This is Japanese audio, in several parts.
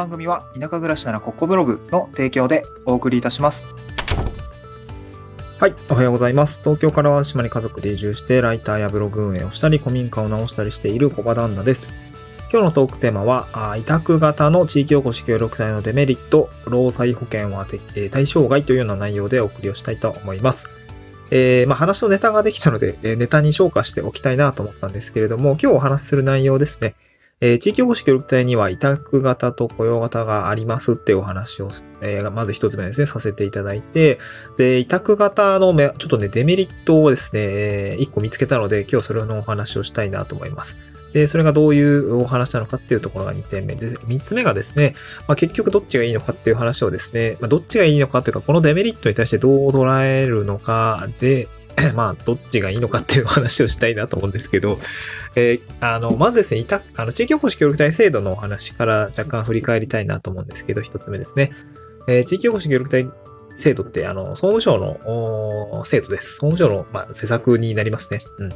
番組は田舎暮らしならここブログの提供でお送りいたします。はい、おはようございます。東京からは島に家族で移住して、ライターやブログ運営をしたり、古民家を直したりしている小場旦那です。今日のトークテーマは、あ委託型の地域おこし協力隊のデメリット、労災保険は対象外というような内容でお送りをしたいと思います。えー、まあ話のネタができたので、えネタに消化しておきたいなと思ったんですけれども、今日お話しする内容ですね。えー、地域おこし協力隊には委託型と雇用型がありますっていうお話を、えー、まず一つ目ですね、させていただいて、で、委託型のめ、ちょっとね、デメリットをですね、えー、一個見つけたので、今日それのお話をしたいなと思います。で、それがどういうお話なのかっていうところが2点目で、3つ目がですね、まあ、結局どっちがいいのかっていう話をですね、まあ、どっちがいいのかというか、このデメリットに対してどう捉えるのかで、まあ、どっちがいいのかっていう話をしたいなと思うんですけど、えー、あの、まずですね、いた、あの、地域おこし協力隊制度のお話から若干振り返りたいなと思うんですけど、一つ目ですね。えー、地域おこし協力隊制度って、あの、総務省の制度です。総務省の、まあ、施策になりますね。うん。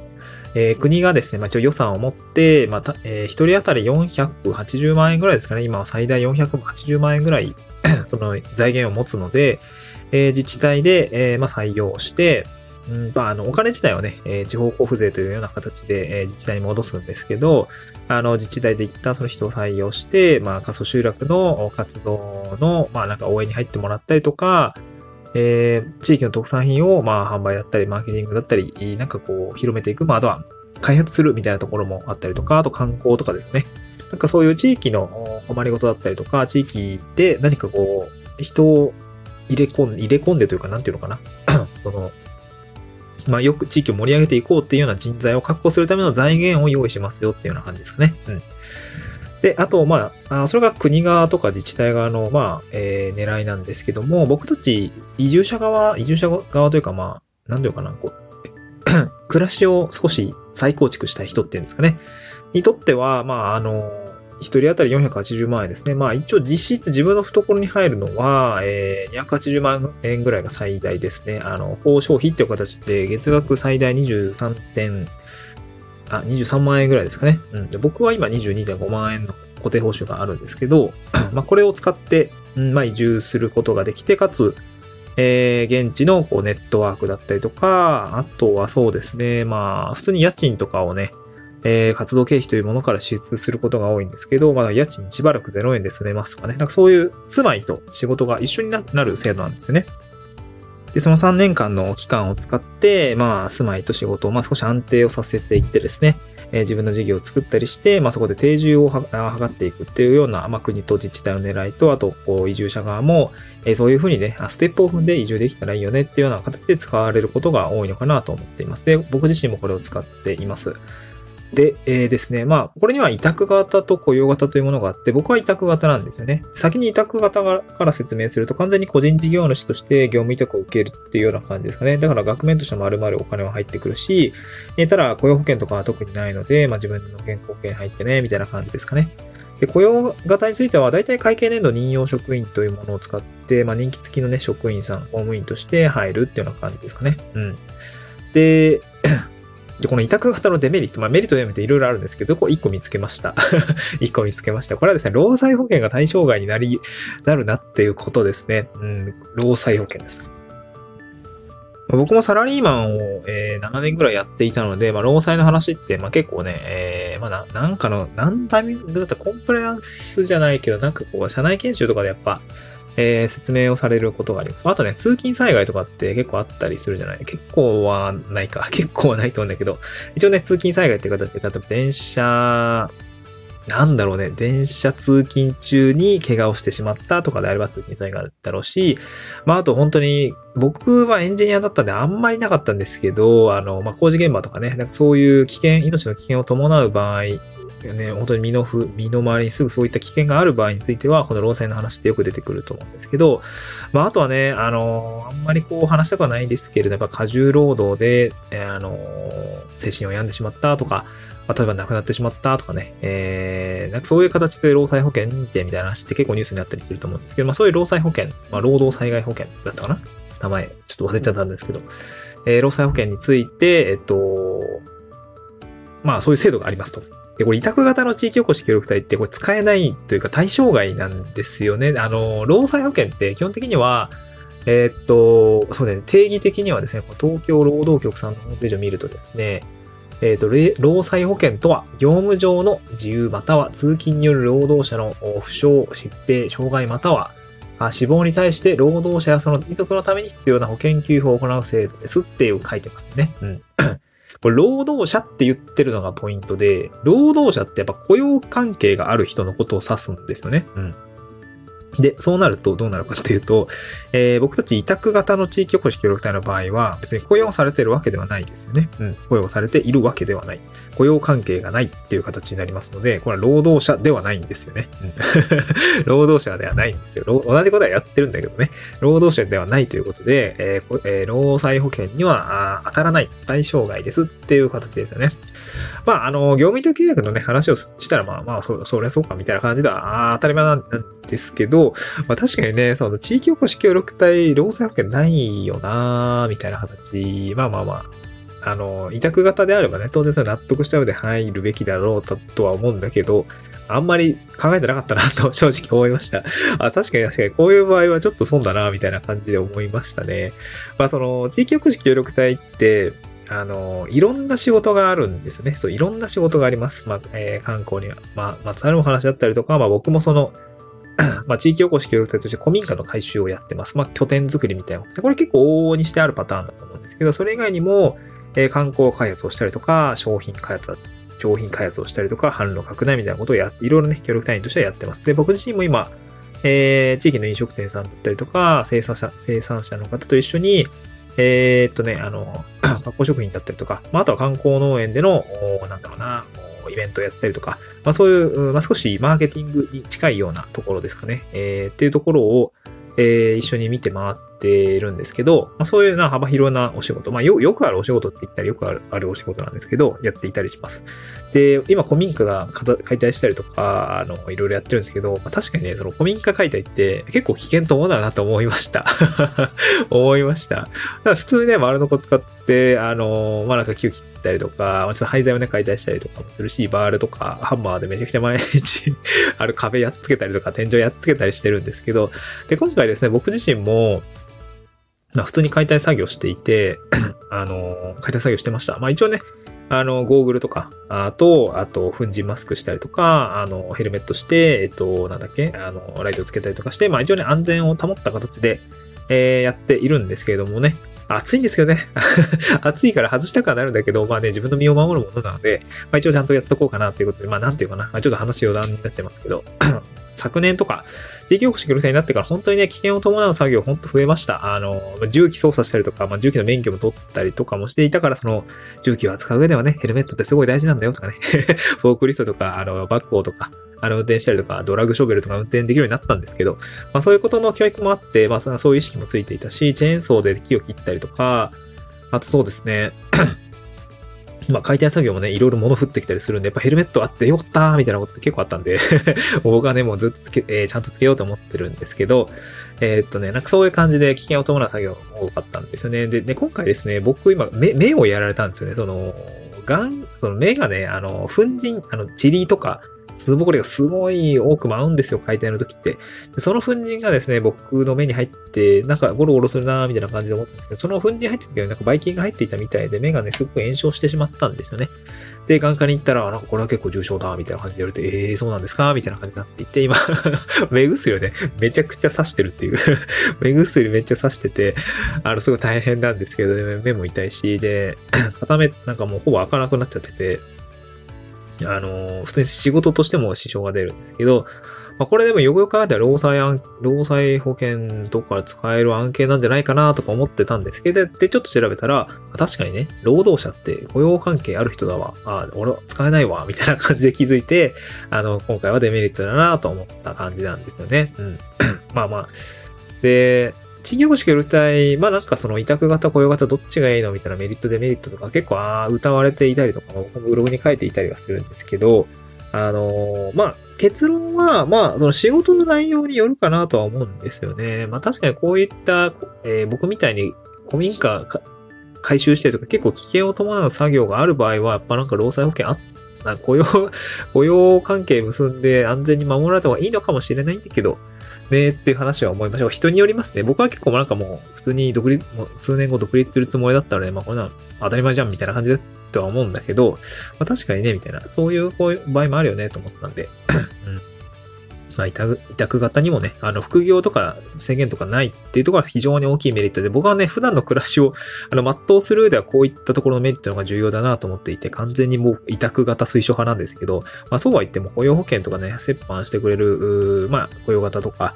えー、国がですね、まあ、一応予算を持って、また、えー、一人当たり480万円ぐらいですかね。今は最大480万円ぐらい その財源を持つので、えー、自治体で、えー、まあ、採用して、うんまあ、あの、お金自体はね、えー、地方交付税というような形で、えー、自治体に戻すんですけど、あの、自治体で一旦その人を採用して、まあ、過疎集落の活動の、まあ、なんか応援に入ってもらったりとか、えー、地域の特産品を、まあ、販売だったり、マーケティングだったり、なんかこう、広めていく、まあ、あとは、開発するみたいなところもあったりとか、あと観光とかですね。なんかそういう地域の困りごとだったりとか、地域で何かこう、人を入れ込んで、入れ込んでというか、なんていうのかな。その、まあ、よく地域を盛り上げていこうっていうような人材を確保するための財源を用意しますよっていうような感じですかね。うん。で、あと、まあ、それが国側とか自治体側の、まあ、えー、狙いなんですけども、僕たち移住者側、移住者側というか、まあ、なんていうかな、こう、暮らしを少し再構築したい人っていうんですかね。にとっては、まあ、あの、一人当たり480万円ですね。まあ一応実質自分の懐に入るのは、えー、280万円ぐらいが最大ですね。あの、法消費っていう形で月額最大23点、あ、23万円ぐらいですかね。うん。で僕は今22.5万円の固定報酬があるんですけど、まあこれを使って、うん、まあ移住することができて、かつ、えー、現地のこうネットワークだったりとか、あとはそうですね、まあ普通に家賃とかをね、えー、活動経費というものから支出することが多いんですけど、まだ家賃しばらく0円で住めますとかね。なんかそういう住まいと仕事が一緒になる制度なんですよね。で、その3年間の期間を使って、まあ、住まいと仕事を、まあ、少し安定をさせていってですね、えー、自分の事業を作ったりして、まあ、そこで定住を図っていくっていうような、まあ、国と自治体の狙いと、あと、こう、移住者側も、えー、そういうふうにね、ステップを踏んで移住できたらいいよねっていうような形で使われることが多いのかなと思っています。で、僕自身もこれを使っています。で、えー、ですね、まあ、これには委託型と雇用型というものがあって、僕は委託型なんですよね。先に委託型から説明すると、完全に個人事業主として業務委託を受けるっていうような感じですかね。だから額面として丸々お金は入ってくるし、えー、ただ雇用保険とかは特にないので、まあ自分の健康保険入ってね、みたいな感じですかね。で、雇用型については、だいたい会計年度任用職員というものを使って、まあ人気付きのね、職員さん、公務員として入るっていうような感じですかね。うん。で、で、この委託型のデメリット、まあメリットを読めていろいろあるんですけど、これ1個見つけました。1個見つけました。これはですね、労災保険が対象外になり、なるなっていうことですね。うん、労災保険です。僕もサラリーマンを、えー、7年ぐらいやっていたので、まあ、労災の話って、まあ、結構ね、えー、まあ、なんかの、何タイミングだったらコンプライアンスじゃないけど、なんかこう、社内研修とかでやっぱ、えー、説明をされることがあります。あとね、通勤災害とかって結構あったりするじゃない？結構はないか。結構はないと思うんだけど、一応ね、通勤災害っていう形で、例えば電車、なんだろうね、電車通勤中に怪我をしてしまったとかであれば通勤災害だろうし、まああと本当に、僕はエンジニアだったんであんまりなかったんですけど、あの、まあ工事現場とかね、なんかそういう危険、命の危険を伴う場合ね、本当に身のふ、身の回りにすぐそういった危険がある場合については、この労災の話ってよく出てくると思うんですけど、まあ、あとはね、あの、あんまりこう話したくはないですけれど、やっぱ過重労働で、え、あの、精神を病んでしまったとか、例えば亡くなってしまったとかね、えー、なんかそういう形で労災保険認定みたいな話って結構ニュースになったりすると思うんですけど、まあそういう労災保険、まあ労働災害保険だったかな？名前、ちょっと忘れちゃったんですけど、えー、労災保険について、えっと、まあそういう制度がありますと。で、これ委託型の地域おこし協力隊ってこれ使えないというか対象外なんですよね。あの、労災保険って基本的には、えー、っと、そうですね、定義的にはですね、東京労働局さんのホームページを見るとですね、えっ、と、労災保険とは、業務上の自由または通勤による労働者の負傷、疾病、障害または死亡に対して労働者やその遺族のために必要な保険給付を行う制度ですっていう書いてますね。うん。これ、労働者って言ってるのがポイントで、労働者ってやっぱ雇用関係がある人のことを指すんですよね。うん。で、そうなるとどうなるかっていうと、えー、僕たち委託型の地域おこし協力隊の場合は、別に雇用されてるわけではないですよね。うん。雇用されているわけではない。雇用関係がないっていう形になりますので、これは労働者ではないんですよね。うん、労働者ではないんですよ。同じことはやってるんだけどね。労働者ではないということで、えーえー、労災保険には当たらない対象外ですっていう形ですよね。まあ、あの、業務委託契約のね、話をしたら、まあまあ、そ、それそうかみたいな感じでは、あ当たり前なんですけど、まあ確かにね、その地域おこし協力隊、労災保険ないよなみたいな形、まあまあまあ、あの、委託型であればね、当然それ納得した上で入るべきだろうとは思うんだけど、あんまり考えてなかったなと 正直思いました。あ、確かに確かにこういう場合はちょっと損だな、みたいな感じで思いましたね。まあその、地域おこし協力隊って、あの、いろんな仕事があるんですよね。そう、いろんな仕事があります。まあ、えー、観光には。まあ、まつわるお話だったりとか、まあ僕もその、まあ、地域おこし協力隊として古民家の改修をやってます。まあ、拠点作りみたいな。これ結構往々にしてあるパターンだと思うんですけど、それ以外にも、えー、観光開発をしたりとか、商品開発、商品開発をしたりとか、販路拡大みたいなことをやって、いろいろね、協力隊員としてはやってます。で、僕自身も今、えー、地域の飲食店さんだったりとか、生産者、生産者の方と一緒に、えー、っとね、あの、発酵食品だったりとか、まあ、あとは観光農園での、なんだろうな、イベントやったりとか、まあそういう、まあ少しマーケティングに近いようなところですかね。えー、っていうところを、えー、一緒に見て回ってるんですけど、まあ、そういうな幅広なお仕事、まあよ、よくあるお仕事って言ったらよくあるあるお仕事なんですけど、やっていたりします。で、今古民家が解体したりとか、あの、いろいろやってるんですけど、まあ、確かにね、その古民家解体って結構危険と思うだなと思いました。思いました。だから普通にね、丸のこ使って、であの、まあ、なんか木を切ったりとか、ちょっと廃材をね、解体したりとかもするし、バールとかハンマーでめちゃくちゃ毎日 ある壁やっつけたりとか、天井やっつけたりしてるんですけど、で、今回ですね、僕自身も、まあ普通に解体作業していて、あの、解体作業してました。まあ一応ね、あの、ゴーグルとか、あと、あと、粉塵マスクしたりとか、あの、ヘルメットして、えっと、なんだっけ、あの、ライトをつけたりとかして、まあ一応ね、安全を保った形で、えー、やっているんですけれどもね、暑いんですけどね。暑いから外したくはなるんだけど、まあね、自分の身を守るものなので、まあ一応ちゃんとやっとこうかなっていうことで、まあなんていうかな、ま、ちょっと話余談になっちゃいますけど、昨年とか、地域おこし協力隊になってから本当にね、危険を伴う作業本当増えました。あの、重機操作したりとか、まあ、重機の免許も取ったりとかもしていたから、その、重機を扱う上ではね、ヘルメットってすごい大事なんだよとかね、フォークリストとか、あの、バックホーとか、あの、運転したりとか、ドラッグショベルとか運転できるようになったんですけど、まあそういうことの教育もあって、まあそういう意識もついていたし、チェーンソーで木を切ったりとか、あとそうですね、まあ、解体作業もね、いろいろ物降ってきたりするんで、やっぱヘルメットあってよかったーみたいなことって結構あったんで僕はね、もうずっとつけ、えー、ちゃんとつけようと思ってるんですけど、えー、っとね、なんかそういう感じで危険を伴う作業が多かったんですよね。で、ね、今回ですね、僕今、目、目をやられたんですよね。その、ガン、その目がね、あの、粉塵、あの、塵とか、粒ぼこりがすごい多く舞うんですよ、解体の時って。でその粉塵がですね、僕の目に入って、なんかゴロゴロするなーみたいな感じで思ったんですけど、その粉塵入ってた時はなんかバイキンが入っていたみたいで、目がね、すごく炎症してしまったんですよね。で、眼科に行ったら、なんかこれは結構重症だ、みたいな感じで言われて、えー、そうなんですかみたいな感じになっていて、今 目薬をね、めちゃくちゃ刺してるっていう 目薬めっちゃ刺してて、あの、すごい大変なんですけど、ね、目も痛いし、で、片目なんかもうほぼ開かなくなっちゃってて、あの、普通に仕事としても支障が出るんですけど、まあ、これでもよくよく考えたら労災案、労災保険とか使える案件なんじゃないかなとか思ってたんですけど、で、ちょっと調べたら、確かにね、労働者って雇用関係ある人だわ。あ、俺は使えないわ、みたいな感じで気づいて、あの、今回はデメリットだなと思った感じなんですよね。うん。まあまあ。で、地域保守協力隊、まあなんかその委託型、雇用型どっちがいいのみたいなメリット、デメリットとか結構あ歌われていたりとか、ブログに書いていたりはするんですけど、あのー、まあ結論は、まあその仕事の内容によるかなとは思うんですよね。まあ確かにこういった、えー、僕みたいに古民家回収したりとか結構危険を伴う作業がある場合は、やっぱなんか労災保険あってな雇用、雇用関係結んで安全に守られた方がいいのかもしれないんだけど、ねっていう話は思いましょう。人によりますね。僕は結構なんかもう普通に独立、もう数年後独立するつもりだったらね、まあこんな当たり前じゃんみたいな感じだとは思うんだけど、まあ確かにね、みたいな、そういうこういう場合もあるよねと思ったんで、う んまあ、委託、委託型にもね、あの、副業とか制限とかないっていうところは非常に大きいメリットで、僕はね、普段の暮らしを、あの、全うする上ではこういったところのメリットのが重要だなと思っていて、完全にもう委託型推奨派なんですけど、まあ、そうは言っても雇用保険とかね、折半してくれる、まあ、雇用型とか、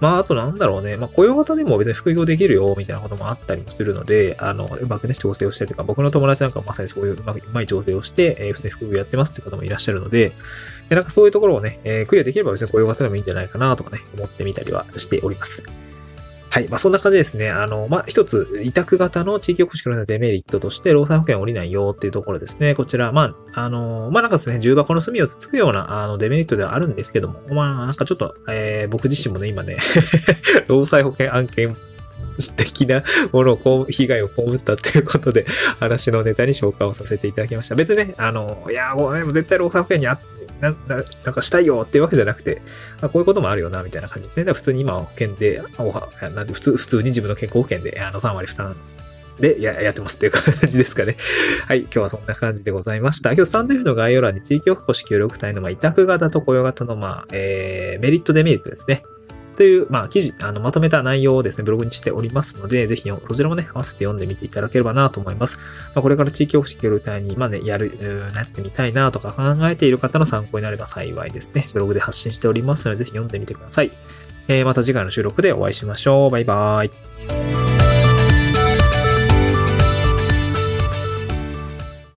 まあ、あとなんだろうね。まあ、雇用型でも別に副業できるよ、みたいなこともあったりもするので、あの、うまくね、調整をしたりとか、僕の友達なんかまさにそういううまうまい調整をして、えー、普通に副業やってますって方もいらっしゃるので、でなんかそういうところをね、えー、クリアできれば別に雇用型でもいいんじゃないかなとかね、思ってみたりはしております。はい。まあ、そんな感じですね。あの、まあ、一つ、委託型の地域おこし協のデメリットとして、労災保険降りないよっていうところですね。こちら、まあ、あの、まあ、なんかですね、重箱の隅をつつくような、あの、デメリットではあるんですけども、まあ、なんかちょっと、えー、僕自身もね、今ね 労災保険案件的な ものを、被害を被ったっていうことで、話のネタに紹介をさせていただきました。別にね、あの、いや、ごめん、絶対労災保険にあってな、な、なんかしたいよっていうわけじゃなくて、あこういうこともあるよな、みたいな感じですね。だ普通に今保険で、なんで普通、普通に自分の健康保険で、あの3割負担でややってますっていう感じですかね。はい。今日はそんな感じでございました。今日スタンド F の概要欄に地域おこし協力隊の、まあ、委託型と雇用型の、まあ、えー、メリットデメリットですね。という、まあ、記事、あの、まとめた内容をですね、ブログにしておりますので、ぜひ、そちらもね、合わせて読んでみていただければなと思います。まあ、これから地域保守協力隊に、まあね、やる、なってみたいなとか考えている方の参考になれば幸いですね。ブログで発信しておりますので、ぜひ読んでみてください。えー、また次回の収録でお会いしましょう。バイバーイ。